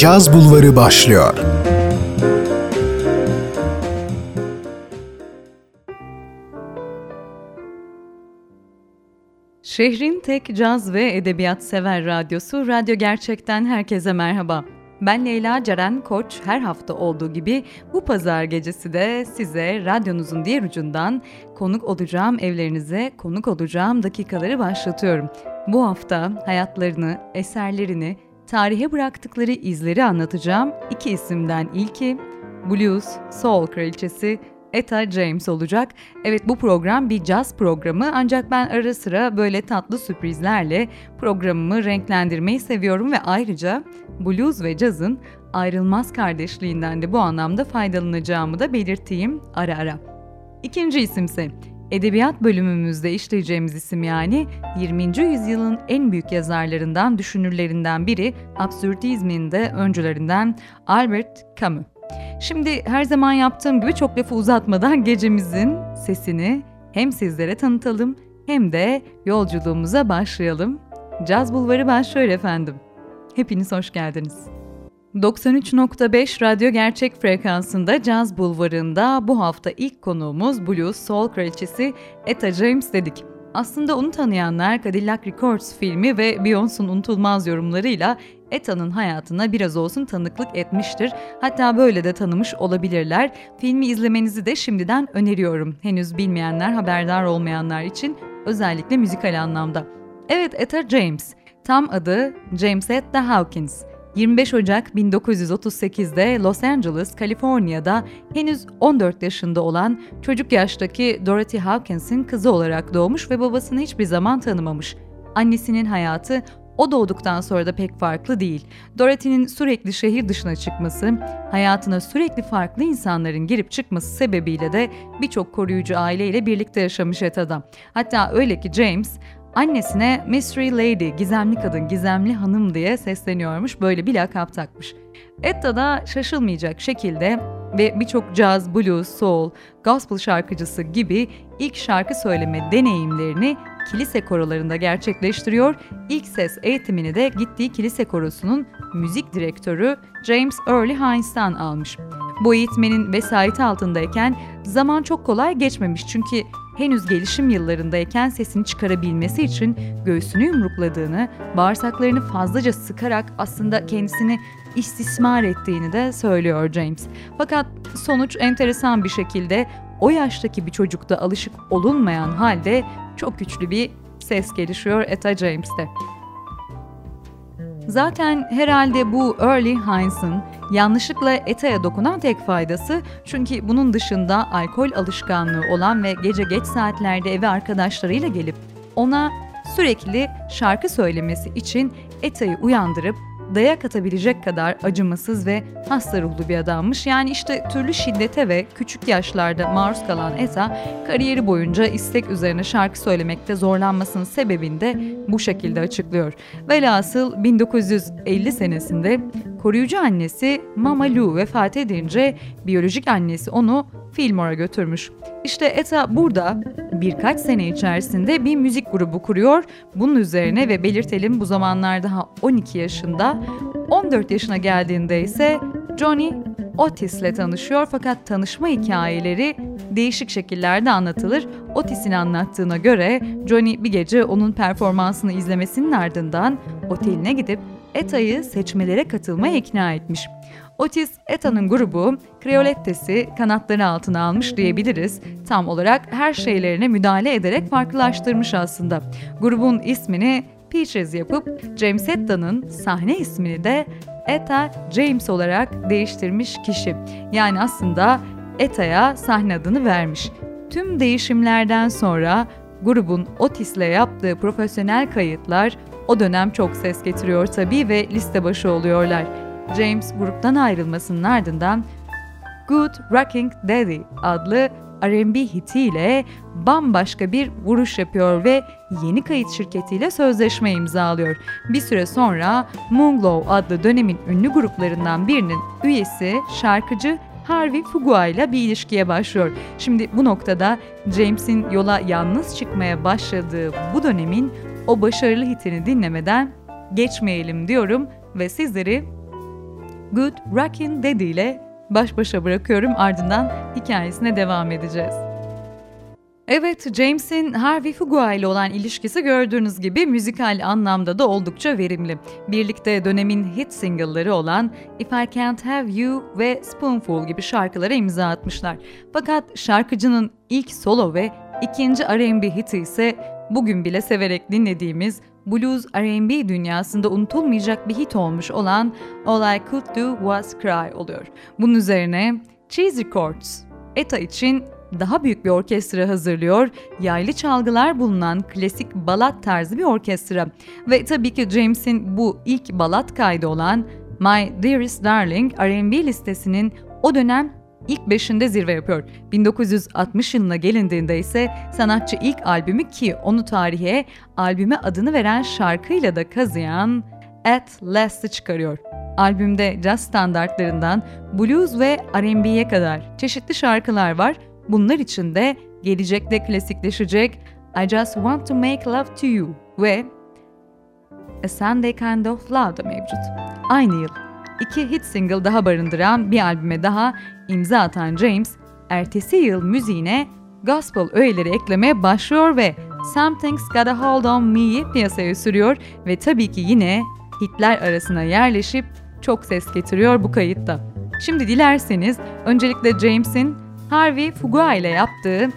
Caz Bulvarı başlıyor. Şehrin tek caz ve edebiyat sever radyosu Radyo Gerçek'ten herkese merhaba. Ben Leyla Ceren Koç her hafta olduğu gibi bu pazar gecesi de size radyonuzun diğer ucundan konuk olacağım evlerinize konuk olacağım dakikaları başlatıyorum. Bu hafta hayatlarını, eserlerini, tarihe bıraktıkları izleri anlatacağım. İki isimden ilki Blues, Soul kraliçesi Etta James olacak. Evet bu program bir jazz programı ancak ben ara sıra böyle tatlı sürprizlerle programımı renklendirmeyi seviyorum ve ayrıca blues ve cazın ayrılmaz kardeşliğinden de bu anlamda faydalanacağımı da belirteyim ara ara. İkinci isimse Edebiyat bölümümüzde işleyeceğimiz isim yani 20. yüzyılın en büyük yazarlarından, düşünürlerinden biri, absürtizmin de öncülerinden Albert Camus. Şimdi her zaman yaptığım gibi çok lafı uzatmadan gecemizin sesini hem sizlere tanıtalım hem de yolculuğumuza başlayalım. Caz Bulvarı başlıyor efendim. Hepiniz hoş geldiniz. 93.5 Radyo Gerçek frekansında Caz Bulvarı'nda bu hafta ilk konuğumuz Blues Soul kraliçesi Etta James dedik. Aslında onu tanıyanlar Cadillac Records filmi ve Beyoncé'un unutulmaz yorumlarıyla Etta'nın hayatına biraz olsun tanıklık etmiştir. Hatta böyle de tanımış olabilirler. Filmi izlemenizi de şimdiden öneriyorum. Henüz bilmeyenler, haberdar olmayanlar için özellikle müzikal anlamda. Evet Etta James. Tam adı James Etta Hawkins. 25 Ocak 1938'de Los Angeles, Kaliforniya'da henüz 14 yaşında olan çocuk yaştaki Dorothy Hawkins'in kızı olarak doğmuş ve babasını hiçbir zaman tanımamış. Annesinin hayatı o doğduktan sonra da pek farklı değil. Dorothy'nin sürekli şehir dışına çıkması, hayatına sürekli farklı insanların girip çıkması sebebiyle de birçok koruyucu aileyle birlikte yaşamış Eta'da. Hatta öyle ki James Annesine Mystery Lady, gizemli kadın, gizemli hanım diye sesleniyormuş, böyle bir lakap takmış. Etta da şaşılmayacak şekilde ve birçok caz, blues, soul, gospel şarkıcısı gibi ilk şarkı söyleme deneyimlerini kilise korolarında gerçekleştiriyor. İlk ses eğitimini de gittiği kilise korosunun müzik direktörü James Early Hines'tan almış. Bu eğitmenin vesayeti altındayken zaman çok kolay geçmemiş çünkü henüz gelişim yıllarındayken sesini çıkarabilmesi için göğsünü yumrukladığını, bağırsaklarını fazlaca sıkarak aslında kendisini istismar ettiğini de söylüyor James. Fakat sonuç enteresan bir şekilde o yaştaki bir çocukta alışık olunmayan halde çok güçlü bir ses gelişiyor Etta James'te. Zaten herhalde bu Early Hines'ın yanlışlıkla Eta'ya dokunan tek faydası çünkü bunun dışında alkol alışkanlığı olan ve gece geç saatlerde eve arkadaşlarıyla gelip ona sürekli şarkı söylemesi için Eta'yı uyandırıp dayak atabilecek kadar acımasız ve hasta ruhlu bir adammış. Yani işte türlü şiddete ve küçük yaşlarda maruz kalan Esa kariyeri boyunca istek üzerine şarkı söylemekte zorlanmasının sebebini de bu şekilde açıklıyor. Velhasıl 1950 senesinde koruyucu annesi Mama Lou vefat edince biyolojik annesi onu Fillmore'a götürmüş. İşte Eta burada birkaç sene içerisinde bir müzik grubu kuruyor. Bunun üzerine ve belirtelim bu zamanlar daha 12 yaşında. 14 yaşına geldiğinde ise Johnny Otis ile tanışıyor fakat tanışma hikayeleri değişik şekillerde anlatılır. Otis'in anlattığına göre Johnny bir gece onun performansını izlemesinin ardından oteline gidip Eta'yı seçmelere katılmaya ikna etmiş. Otis Eta'nın grubu Creolettes'i kanatları altına almış diyebiliriz. Tam olarak her şeylerine müdahale ederek farklılaştırmış aslında. Grubun ismini Peaches yapıp James Etta'nın sahne ismini de Etta James olarak değiştirmiş kişi. Yani aslında Etta'ya sahne adını vermiş. Tüm değişimlerden sonra grubun Otis'le yaptığı profesyonel kayıtlar o dönem çok ses getiriyor tabii ve liste başı oluyorlar. James gruptan ayrılmasının ardından Good Rocking Daddy adlı R&B hitiyle bambaşka bir vuruş yapıyor ve yeni kayıt şirketiyle sözleşme imzalıyor. Bir süre sonra Moonglow adlı dönemin ünlü gruplarından birinin üyesi şarkıcı Harvey Fugua ile bir ilişkiye başlıyor. Şimdi bu noktada James'in yola yalnız çıkmaya başladığı bu dönemin o başarılı hitini dinlemeden geçmeyelim diyorum ve sizleri Good Rockin' Daddy ile baş başa bırakıyorum ardından hikayesine devam edeceğiz. Evet, James'in Harvey Fugua ile olan ilişkisi gördüğünüz gibi müzikal anlamda da oldukça verimli. Birlikte dönemin hit single'ları olan If I Can't Have You ve Spoonful gibi şarkılara imza atmışlar. Fakat şarkıcının ilk solo ve ikinci R&B hiti ise bugün bile severek dinlediğimiz blues R&B dünyasında unutulmayacak bir hit olmuş olan All I Could Do Was Cry oluyor. Bunun üzerine Cheesy Records, ETA için daha büyük bir orkestra hazırlıyor, yaylı çalgılar bulunan klasik balat tarzı bir orkestra. Ve tabii ki James'in bu ilk balat kaydı olan My Dearest Darling R&B listesinin o dönem ilk beşinde zirve yapıyor. 1960 yılına gelindiğinde ise sanatçı ilk albümü ki onu tarihe albüme adını veren şarkıyla da kazıyan At Last'ı çıkarıyor. Albümde jazz standartlarından blues ve R&B'ye kadar çeşitli şarkılar var. Bunlar içinde gelecekte klasikleşecek I Just Want To Make Love To You ve A Sunday Kind Of Love da mevcut. Aynı yıl iki hit single daha barındıran bir albüme daha imza atan James, ertesi yıl müziğine gospel öğeleri eklemeye başlıyor ve Something's Got a Hold on Me'yi piyasaya sürüyor ve tabii ki yine hitler arasına yerleşip çok ses getiriyor bu kayıtta. Şimdi dilerseniz öncelikle James'in Harvey Fugua ile yaptığı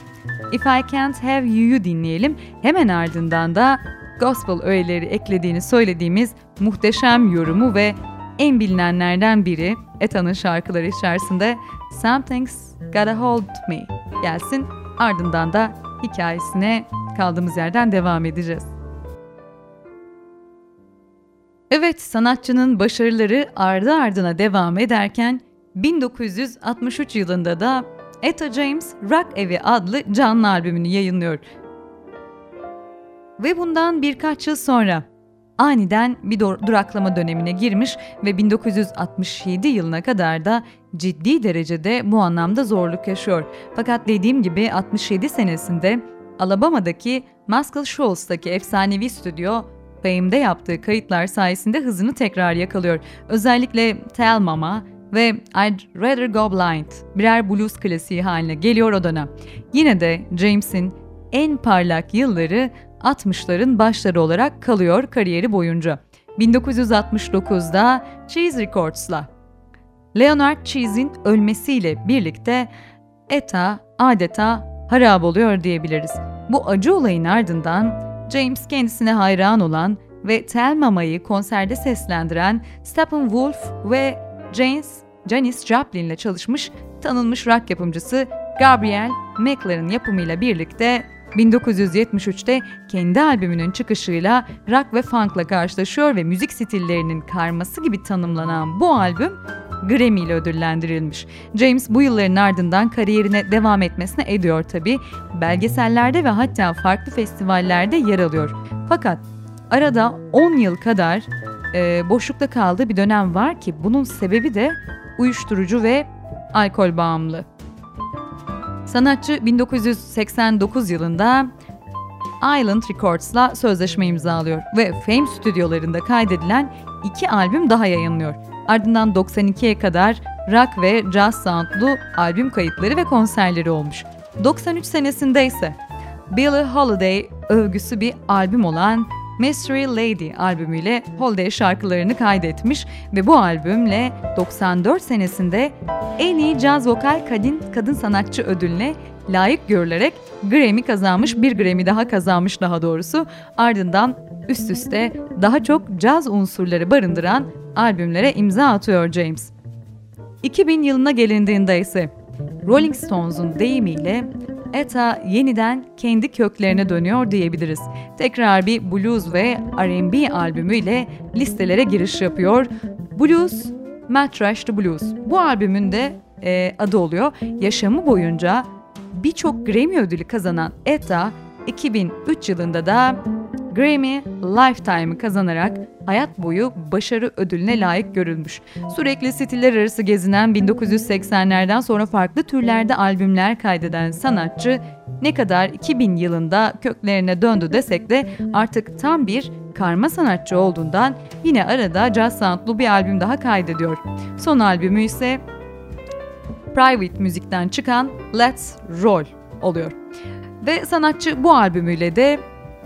If I Can't Have You'yu dinleyelim. Hemen ardından da gospel öğeleri eklediğini söylediğimiz muhteşem yorumu ve en bilinenlerden biri Eta'nın şarkıları içerisinde Something's Gotta Hold Me gelsin. Ardından da hikayesine kaldığımız yerden devam edeceğiz. Evet, sanatçının başarıları ardı ardına devam ederken 1963 yılında da Etta James Rock Evi adlı canlı albümünü yayınlıyor. Ve bundan birkaç yıl sonra aniden bir duraklama dönemine girmiş ve 1967 yılına kadar da ciddi derecede bu anlamda zorluk yaşıyor. Fakat dediğim gibi 67 senesinde Alabama'daki Muscle Shoals'taki efsanevi stüdyo Fame'de yaptığı kayıtlar sayesinde hızını tekrar yakalıyor. Özellikle Tell Mama ve I'd Rather Go Blind birer blues klasiği haline geliyor o dönem. Yine de James'in en parlak yılları 60'ların başları olarak kalıyor kariyeri boyunca. 1969'da Cheese Records'la Leonard Cheese'in ölmesiyle birlikte ETA adeta harap oluyor diyebiliriz. Bu acı olayın ardından James kendisine hayran olan ve Tell Mama'yı konserde seslendiren Steppenwolf ve James Janis Joplin ile çalışmış tanınmış rock yapımcısı Gabriel Mackler'ın yapımıyla birlikte 1973'te kendi albümünün çıkışıyla rock ve funk'la karşılaşıyor ve müzik stillerinin karması gibi tanımlanan bu albüm Grammy ile ödüllendirilmiş. James bu yılların ardından kariyerine devam etmesine ediyor tabi. Belgesellerde ve hatta farklı festivallerde yer alıyor. Fakat arada 10 yıl kadar e, boşlukta kaldığı bir dönem var ki bunun sebebi de uyuşturucu ve alkol bağımlı. Sanatçı 1989 yılında Island Records'la sözleşme imzalıyor ve Fame stüdyolarında kaydedilen iki albüm daha yayınlıyor. Ardından 92'ye kadar rock ve jazz soundlu albüm kayıtları ve konserleri olmuş. 93 senesinde ise Billie Holiday övgüsü bir albüm olan Mystery Lady albümüyle Holiday şarkılarını kaydetmiş ve bu albümle 94 senesinde en iyi caz vokal kadın kadın sanatçı ödülüne layık görülerek Grammy kazanmış, bir Grammy daha kazanmış daha doğrusu. Ardından üst üste daha çok caz unsurları barındıran albümlere imza atıyor James. 2000 yılına gelindiğinde ise Rolling Stones'un deyimiyle Etta yeniden kendi köklerine dönüyor diyebiliriz. Tekrar bir blues ve R&B albümüyle listelere giriş yapıyor. Blues, Mad Trash the Blues. Bu albümün de e, adı oluyor. Yaşamı boyunca birçok Grammy ödülü kazanan Etta 2003 yılında da Grammy Lifetime'ı kazanarak hayat boyu başarı ödülüne layık görülmüş. Sürekli stiller arası gezinen 1980'lerden sonra farklı türlerde albümler kaydeden sanatçı ne kadar 2000 yılında köklerine döndü desek de artık tam bir karma sanatçı olduğundan yine arada jazz soundlu bir albüm daha kaydediyor. Son albümü ise Private müzikten çıkan Let's Roll oluyor. Ve sanatçı bu albümüyle de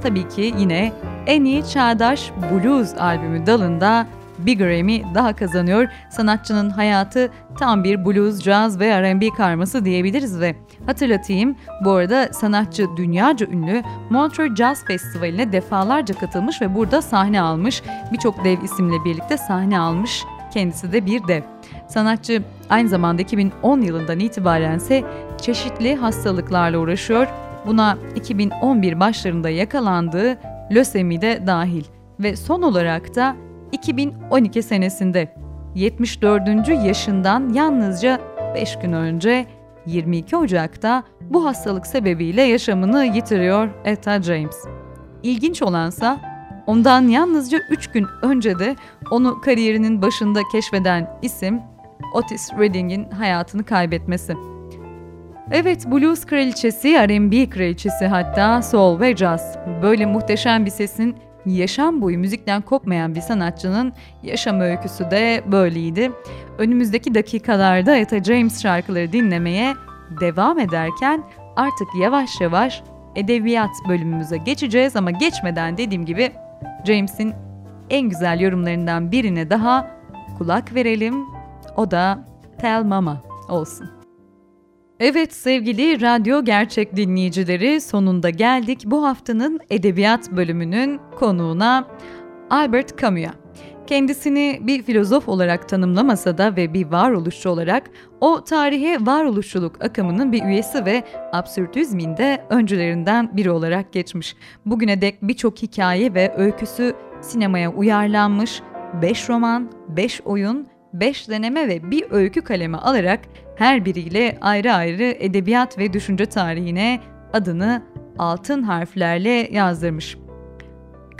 tabii ki yine en iyi çağdaş blues albümü dalında bir Grammy daha kazanıyor. Sanatçının hayatı tam bir blues, jazz ve R&B karması diyebiliriz ve hatırlatayım bu arada sanatçı dünyaca ünlü Montreux Jazz Festivali'ne defalarca katılmış ve burada sahne almış. Birçok dev isimle birlikte sahne almış. Kendisi de bir dev. Sanatçı aynı zamanda 2010 yılından itibaren ise çeşitli hastalıklarla uğraşıyor. Buna 2011 başlarında yakalandığı lösemi de dahil ve son olarak da 2012 senesinde 74. yaşından yalnızca 5 gün önce 22 Ocak'ta bu hastalık sebebiyle yaşamını yitiriyor Etta James. İlginç olansa ondan yalnızca 3 gün önce de onu kariyerinin başında keşfeden isim Otis Redding'in hayatını kaybetmesi. Evet, blues kraliçesi, R&B kraliçesi hatta soul ve jazz. Böyle muhteşem bir sesin yaşam boyu müzikten kopmayan bir sanatçının yaşam öyküsü de böyleydi. Önümüzdeki dakikalarda Etta James şarkıları dinlemeye devam ederken artık yavaş yavaş edebiyat bölümümüze geçeceğiz ama geçmeden dediğim gibi James'in en güzel yorumlarından birine daha kulak verelim. O da Tell Mama olsun. Evet sevgili radyo gerçek dinleyicileri sonunda geldik bu haftanın edebiyat bölümünün konuğuna Albert Camus'a. Kendisini bir filozof olarak tanımlamasa da ve bir varoluşçu olarak o tarihe varoluşçuluk akımının bir üyesi ve absürtizmin de öncülerinden biri olarak geçmiş. Bugüne dek birçok hikaye ve öyküsü sinemaya uyarlanmış, 5 roman, 5 oyun, 5 deneme ve bir öykü kalemi alarak her biriyle ayrı ayrı edebiyat ve düşünce tarihine adını altın harflerle yazdırmış.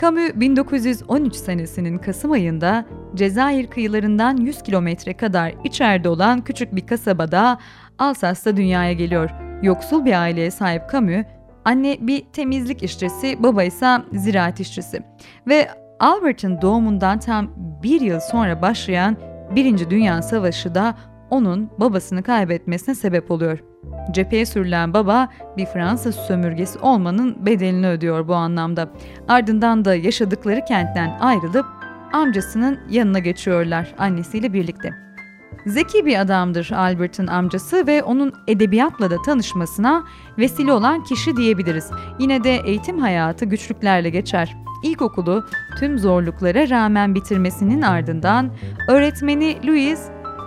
Camus 1913 senesinin Kasım ayında Cezayir kıyılarından 100 kilometre kadar içeride olan küçük bir kasabada Alsas'ta dünyaya geliyor. Yoksul bir aileye sahip Camus, anne bir temizlik işçisi, baba ise ziraat işçisi. Ve Albert'ın doğumundan tam bir yıl sonra başlayan Birinci Dünya Savaşı da onun babasını kaybetmesine sebep oluyor. Cepheye sürülen baba bir Fransız sömürgesi olmanın bedelini ödüyor bu anlamda. Ardından da yaşadıkları kentten ayrılıp amcasının yanına geçiyorlar annesiyle birlikte. Zeki bir adamdır Albert'ın amcası ve onun edebiyatla da tanışmasına vesile olan kişi diyebiliriz. Yine de eğitim hayatı güçlüklerle geçer. İlkokulu tüm zorluklara rağmen bitirmesinin ardından öğretmeni Louis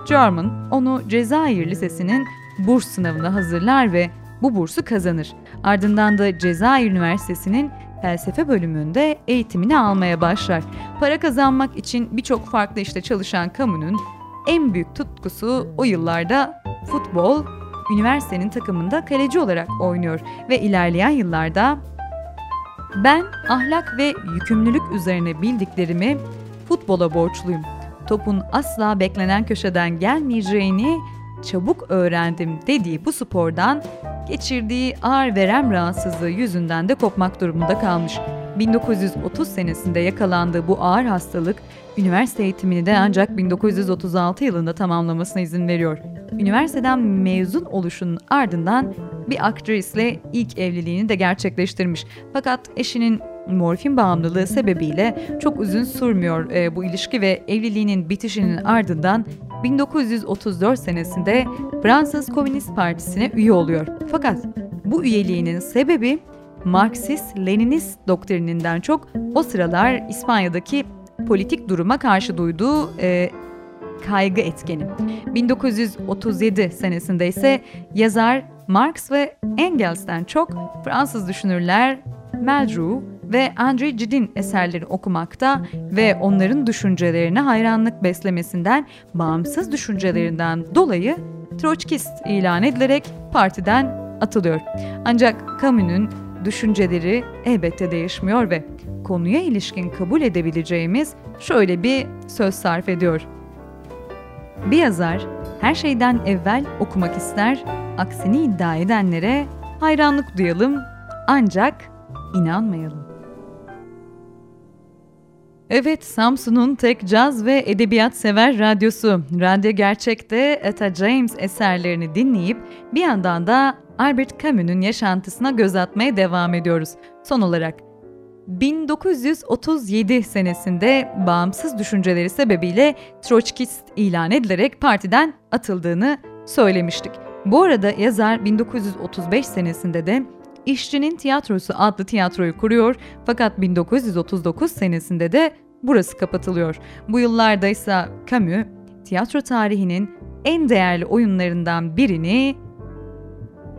German onu Cezayir Lisesi'nin burs sınavına hazırlar ve bu bursu kazanır. Ardından da Cezayir Üniversitesi'nin felsefe bölümünde eğitimini almaya başlar. Para kazanmak için birçok farklı işte çalışan Camus'un en büyük tutkusu o yıllarda futbol, üniversitenin takımında kaleci olarak oynuyor ve ilerleyen yıllarda ben ahlak ve yükümlülük üzerine bildiklerimi futbola borçluyum topun asla beklenen köşeden gelmeyeceğini çabuk öğrendim dediği bu spordan geçirdiği ağır verem rahatsızlığı yüzünden de kopmak durumunda kalmış. 1930 senesinde yakalandığı bu ağır hastalık üniversite eğitimini de ancak 1936 yılında tamamlamasına izin veriyor. Üniversiteden mezun oluşunun ardından bir aktrisle ilk evliliğini de gerçekleştirmiş. Fakat eşinin morfin bağımlılığı sebebiyle çok uzun sürmüyor e, bu ilişki ve evliliğinin bitişinin ardından 1934 senesinde Fransız Komünist Partisi'ne üye oluyor. Fakat bu üyeliğinin sebebi Marksist-Leninist doktrininden çok o sıralar İspanya'daki politik duruma karşı duyduğu e, kaygı etkeni. 1937 senesinde ise yazar Marx ve Engels'ten çok Fransız düşünürler Malraux, ve André Gide'in eserleri okumakta ve onların düşüncelerine hayranlık beslemesinden, bağımsız düşüncelerinden dolayı Troçkist ilan edilerek partiden atılıyor. Ancak Camus'un düşünceleri elbette değişmiyor ve konuya ilişkin kabul edebileceğimiz şöyle bir söz sarf ediyor. Bir yazar her şeyden evvel okumak ister, aksini iddia edenlere hayranlık duyalım ancak inanmayalım. Evet, Samsun'un tek caz ve edebiyat sever radyosu. Radyo Gerçek'te Etta James eserlerini dinleyip bir yandan da Albert Camus'un yaşantısına göz atmaya devam ediyoruz. Son olarak 1937 senesinde bağımsız düşünceleri sebebiyle Troçkist ilan edilerek partiden atıldığını söylemiştik. Bu arada yazar 1935 senesinde de İşçinin Tiyatrosu adlı tiyatroyu kuruyor fakat 1939 senesinde de burası kapatılıyor. Bu yıllarda ise Camus tiyatro tarihinin en değerli oyunlarından birini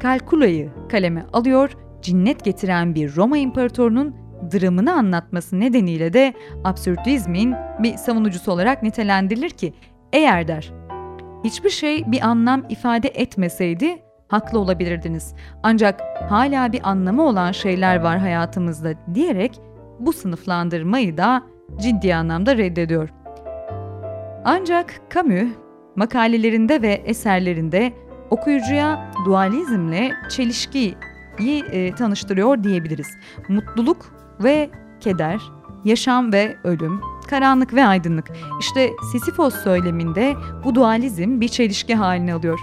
Kalkula'yı kaleme alıyor, cinnet getiren bir Roma imparatorunun dramını anlatması nedeniyle de absürtizmin bir savunucusu olarak nitelendirilir ki eğer der hiçbir şey bir anlam ifade etmeseydi haklı olabilirdiniz. Ancak hala bir anlamı olan şeyler var hayatımızda diyerek bu sınıflandırmayı da ciddi anlamda reddediyor. Ancak Camus makalelerinde ve eserlerinde okuyucuya dualizmle çelişkiyi e, tanıştırıyor diyebiliriz. Mutluluk ve keder, yaşam ve ölüm, karanlık ve aydınlık. İşte Sisyphos söyleminde bu dualizm bir çelişki haline alıyor.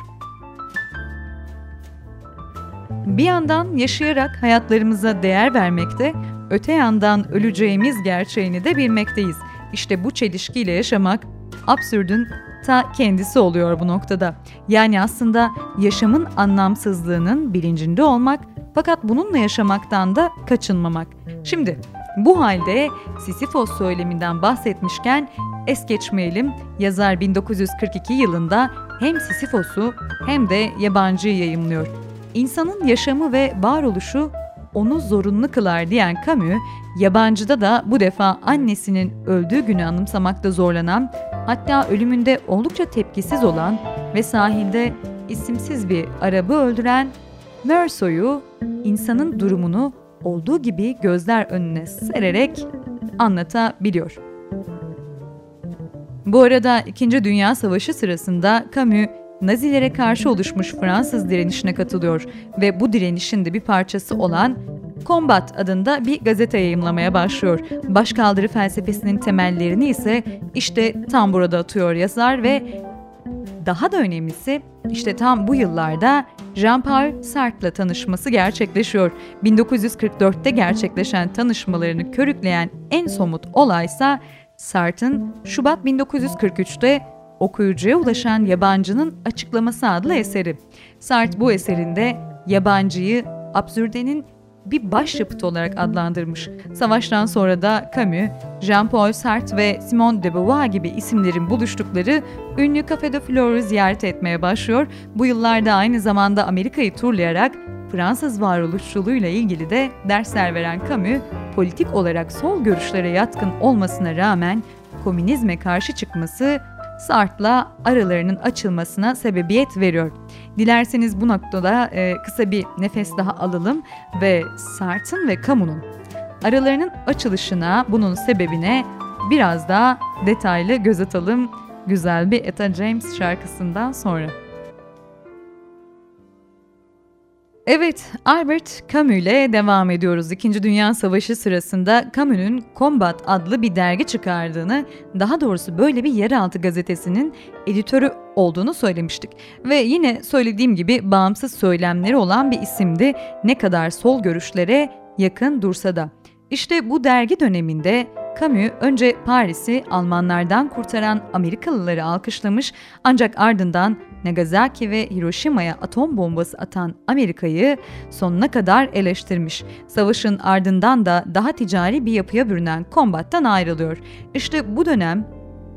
Bir yandan yaşayarak hayatlarımıza değer vermekte, öte yandan öleceğimiz gerçeğini de bilmekteyiz. İşte bu çelişkiyle yaşamak absürdün ta kendisi oluyor bu noktada. Yani aslında yaşamın anlamsızlığının bilincinde olmak fakat bununla yaşamaktan da kaçınmamak. Şimdi bu halde Sisyphos söyleminden bahsetmişken es geçmeyelim. Yazar 1942 yılında hem Sisyphos'u hem de yabancıyı yayımlıyor. İnsanın yaşamı ve varoluşu onu zorunlu kılar diyen Camus, yabancıda da bu defa annesinin öldüğü günü anımsamakta zorlanan, hatta ölümünde oldukça tepkisiz olan ve sahilde isimsiz bir Arabı öldüren Merso'yu insanın durumunu olduğu gibi gözler önüne sererek anlatabiliyor. Bu arada İkinci Dünya Savaşı sırasında Camus, Nazilere karşı oluşmuş Fransız direnişine katılıyor ve bu direnişin de bir parçası olan Combat adında bir gazete yayımlamaya başlıyor. Başkaldırı felsefesinin temellerini ise işte tam burada atıyor yazar ve daha da önemlisi işte tam bu yıllarda Jean-Paul Sartre'la tanışması gerçekleşiyor. 1944'te gerçekleşen tanışmalarını körükleyen en somut olaysa Sartre'ın Şubat 1943'te okuyucuya ulaşan yabancının açıklaması adlı eseri. Sartre bu eserinde yabancıyı absürdenin bir başyapıt olarak adlandırmış. Savaştan sonra da Camus, Jean-Paul Sartre ve Simone de Beauvoir gibi isimlerin buluştukları ünlü Café de Flore'u ziyaret etmeye başlıyor. Bu yıllarda aynı zamanda Amerika'yı turlayarak Fransız varoluşçuluğuyla ilgili de dersler veren Camus, politik olarak sol görüşlere yatkın olmasına rağmen komünizme karşı çıkması Sartre'la aralarının açılmasına sebebiyet veriyor. Dilerseniz bu noktada e, kısa bir nefes daha alalım ve Sartre'ın ve Camus'un aralarının açılışına, bunun sebebine biraz daha detaylı göz atalım güzel bir Etta James şarkısından sonra. Evet, Albert Camus ile devam ediyoruz. İkinci Dünya Savaşı sırasında Camus'un Combat adlı bir dergi çıkardığını, daha doğrusu böyle bir yeraltı gazetesinin editörü olduğunu söylemiştik. Ve yine söylediğim gibi bağımsız söylemleri olan bir isimdi. Ne kadar sol görüşlere yakın dursa da. İşte bu dergi döneminde Camus önce Paris'i Almanlardan kurtaran Amerikalıları alkışlamış ancak ardından Nagasaki ve Hiroşima'ya atom bombası atan Amerika'yı sonuna kadar eleştirmiş. Savaşın ardından da daha ticari bir yapıya bürünen Combat'tan ayrılıyor. İşte bu dönem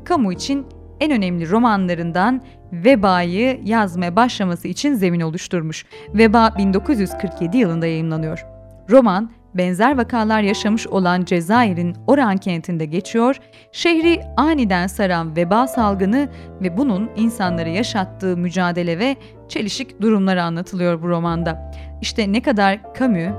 kamu için en önemli romanlarından Veba'yı yazmaya başlaması için zemin oluşturmuş. Veba 1947 yılında yayımlanıyor. Roman benzer vakalar yaşamış olan Cezayir'in Oran kentinde geçiyor, şehri aniden saran veba salgını ve bunun insanları yaşattığı mücadele ve çelişik durumlar anlatılıyor bu romanda. İşte ne kadar Camus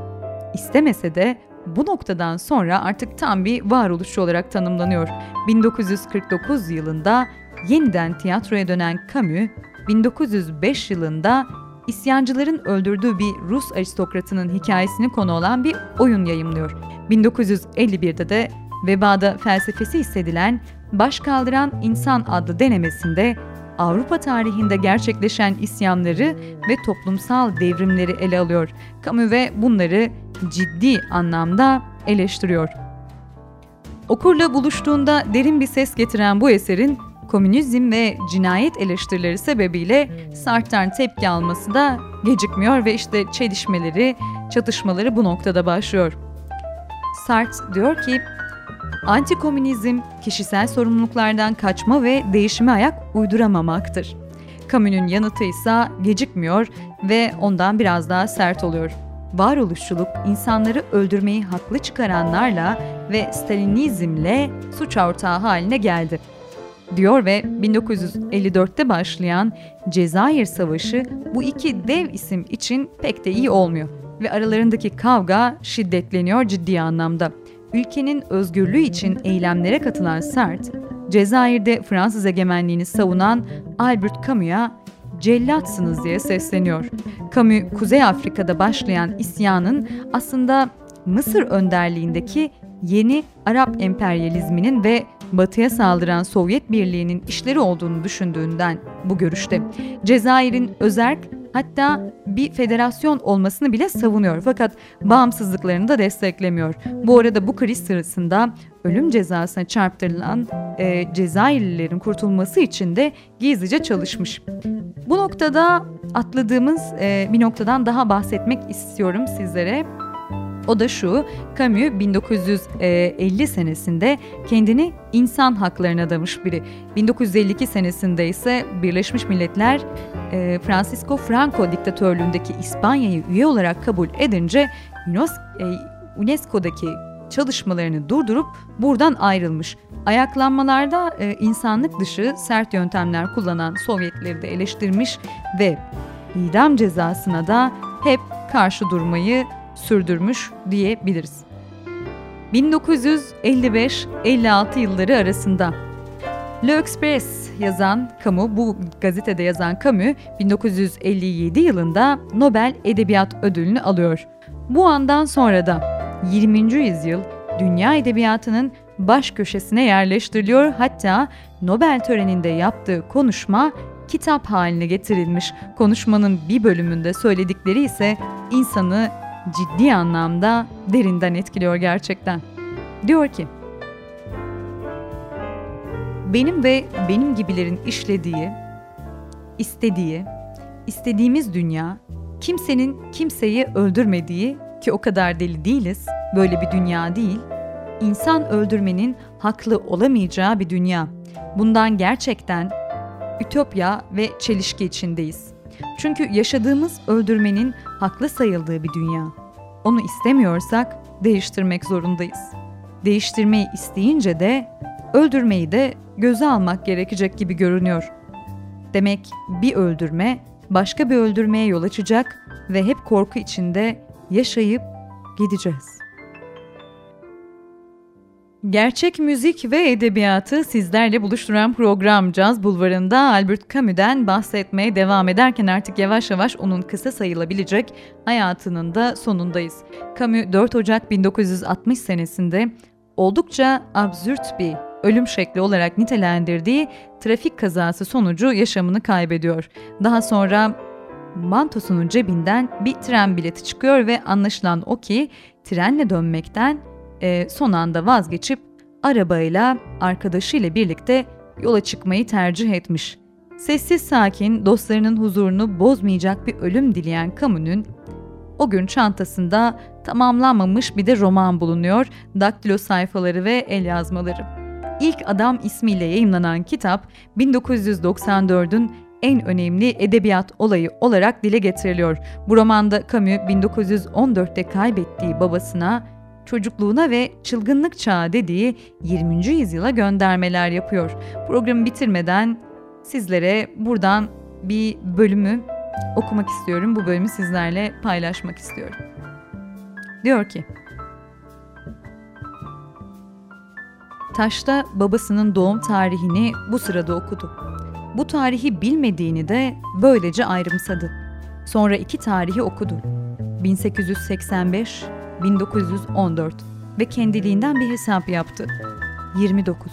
istemese de bu noktadan sonra artık tam bir varoluşçu olarak tanımlanıyor. 1949 yılında yeniden tiyatroya dönen Camus, 1905 yılında isyancıların öldürdüğü bir Rus aristokratının hikayesini konu olan bir oyun yayımlıyor. 1951'de de vebada felsefesi hissedilen Baş Kaldıran İnsan adlı denemesinde Avrupa tarihinde gerçekleşen isyanları ve toplumsal devrimleri ele alıyor. Camus ve bunları ciddi anlamda eleştiriyor. Okurla buluştuğunda derin bir ses getiren bu eserin komünizm ve cinayet eleştirileri sebebiyle Sartre'den tepki alması da gecikmiyor ve işte çelişmeleri, çatışmaları bu noktada başlıyor. Sartre diyor ki, antikomünizm kişisel sorumluluklardan kaçma ve değişime ayak uyduramamaktır. Camus'un yanıtı ise gecikmiyor ve ondan biraz daha sert oluyor. Varoluşçuluk insanları öldürmeyi haklı çıkaranlarla ve Stalinizmle suç ortağı haline geldi diyor ve 1954'te başlayan Cezayir Savaşı bu iki dev isim için pek de iyi olmuyor ve aralarındaki kavga şiddetleniyor ciddi anlamda. Ülkenin özgürlüğü için eylemlere katılan Sert, Cezayir'de Fransız egemenliğini savunan Albert Camus'a cellatsınız diye sesleniyor. Camus, Kuzey Afrika'da başlayan isyanın aslında Mısır önderliğindeki yeni Arap emperyalizminin ve batıya saldıran Sovyet Birliği'nin işleri olduğunu düşündüğünden bu görüşte. Cezayir'in özerk hatta bir federasyon olmasını bile savunuyor fakat bağımsızlıklarını da desteklemiyor. Bu arada bu kriz sırasında ölüm cezasına çarptırılan e, Cezayirlilerin kurtulması için de gizlice çalışmış. Bu noktada atladığımız e, bir noktadan daha bahsetmek istiyorum sizlere. O da şu, Camus 1950 senesinde kendini insan haklarına adamış biri. 1952 senesinde ise Birleşmiş Milletler e, Francisco Franco diktatörlüğündeki İspanya'yı üye olarak kabul edince e, UNESCO'daki çalışmalarını durdurup buradan ayrılmış. Ayaklanmalarda e, insanlık dışı sert yöntemler kullanan Sovyetleri de eleştirmiş ve idam cezasına da hep karşı durmayı sürdürmüş diyebiliriz. 1955-56 yılları arasında Le Express yazan Camus, bu gazetede yazan Camus 1957 yılında Nobel Edebiyat Ödülünü alıyor. Bu andan sonra da 20. yüzyıl dünya edebiyatının baş köşesine yerleştiriliyor. Hatta Nobel töreninde yaptığı konuşma kitap haline getirilmiş. Konuşmanın bir bölümünde söyledikleri ise insanı ciddi anlamda derinden etkiliyor gerçekten. Diyor ki, benim ve benim gibilerin işlediği, istediği, istediğimiz dünya, kimsenin kimseyi öldürmediği ki o kadar deli değiliz, böyle bir dünya değil, insan öldürmenin haklı olamayacağı bir dünya. Bundan gerçekten ütopya ve çelişki içindeyiz. Çünkü yaşadığımız öldürmenin haklı sayıldığı bir dünya. Onu istemiyorsak değiştirmek zorundayız. Değiştirmeyi isteyince de öldürmeyi de göze almak gerekecek gibi görünüyor. Demek bir öldürme başka bir öldürmeye yol açacak ve hep korku içinde yaşayıp gideceğiz. Gerçek müzik ve edebiyatı sizlerle buluşturan program Caz Bulvarı'nda Albert Camus'den bahsetmeye devam ederken artık yavaş yavaş onun kısa sayılabilecek hayatının da sonundayız. Camus 4 Ocak 1960 senesinde oldukça absürt bir ölüm şekli olarak nitelendirdiği trafik kazası sonucu yaşamını kaybediyor. Daha sonra mantosunun cebinden bir tren bileti çıkıyor ve anlaşılan o ki trenle dönmekten e, son anda vazgeçip arabayla arkadaşıyla birlikte yola çıkmayı tercih etmiş. Sessiz sakin, dostlarının huzurunu bozmayacak bir ölüm dileyen Camus'un o gün çantasında tamamlanmamış bir de roman bulunuyor, daktilo sayfaları ve el yazmaları. İlk Adam ismiyle yayımlanan kitap 1994'ün en önemli edebiyat olayı olarak dile getiriliyor. Bu romanda Camus 1914'te kaybettiği babasına çocukluğuna ve çılgınlık çağı dediği 20. yüzyıla göndermeler yapıyor. Programı bitirmeden sizlere buradan bir bölümü okumak istiyorum. Bu bölümü sizlerle paylaşmak istiyorum. Diyor ki Taşta babasının doğum tarihini bu sırada okudu. Bu tarihi bilmediğini de böylece ayrımsadı. Sonra iki tarihi okudu. 1885, 1914 ve kendiliğinden bir hesap yaptı. 29.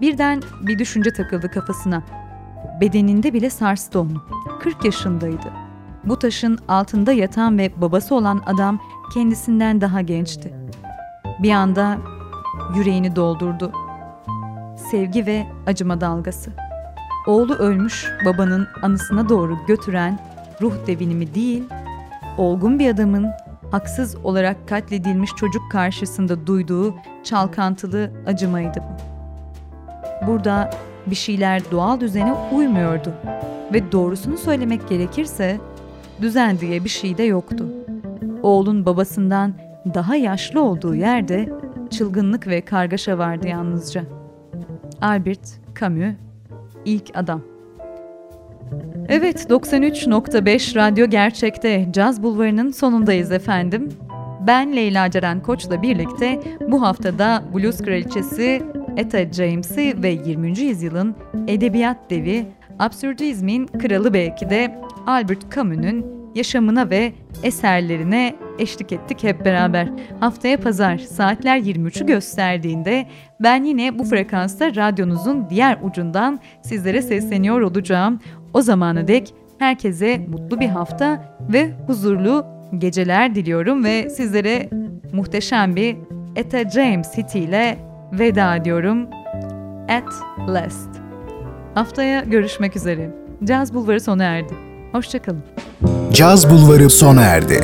Birden bir düşünce takıldı kafasına. Bedeninde bile sarstı onu. 40 yaşındaydı. Bu taşın altında yatan ve babası olan adam kendisinden daha gençti. Bir anda yüreğini doldurdu. Sevgi ve acıma dalgası. Oğlu ölmüş babanın anısına doğru götüren ruh devinimi değil, olgun bir adamın haksız olarak katledilmiş çocuk karşısında duyduğu çalkantılı acımaydı bu. Burada bir şeyler doğal düzene uymuyordu ve doğrusunu söylemek gerekirse düzen diye bir şey de yoktu. Oğlun babasından daha yaşlı olduğu yerde çılgınlık ve kargaşa vardı yalnızca. Albert Camus, ilk adam. Evet, 93.5 Radyo Gerçek'te Caz Bulvarı'nın sonundayız efendim. Ben Leyla Ceren Koç'la birlikte bu haftada Blues Kraliçesi Etta James'i ve 20. yüzyılın edebiyat devi, absürdizmin kralı belki de Albert Camus'un yaşamına ve eserlerine eşlik ettik hep beraber. Haftaya pazar saatler 23'ü gösterdiğinde ben yine bu frekansta radyonuzun diğer ucundan sizlere sesleniyor olacağım. O zamana dek herkese mutlu bir hafta ve huzurlu geceler diliyorum ve sizlere muhteşem bir Etta James hitiyle veda ediyorum. At last. Haftaya görüşmek üzere. Caz Bulvarı sona erdi. Hoşçakalın. Caz Bulvarı sona erdi.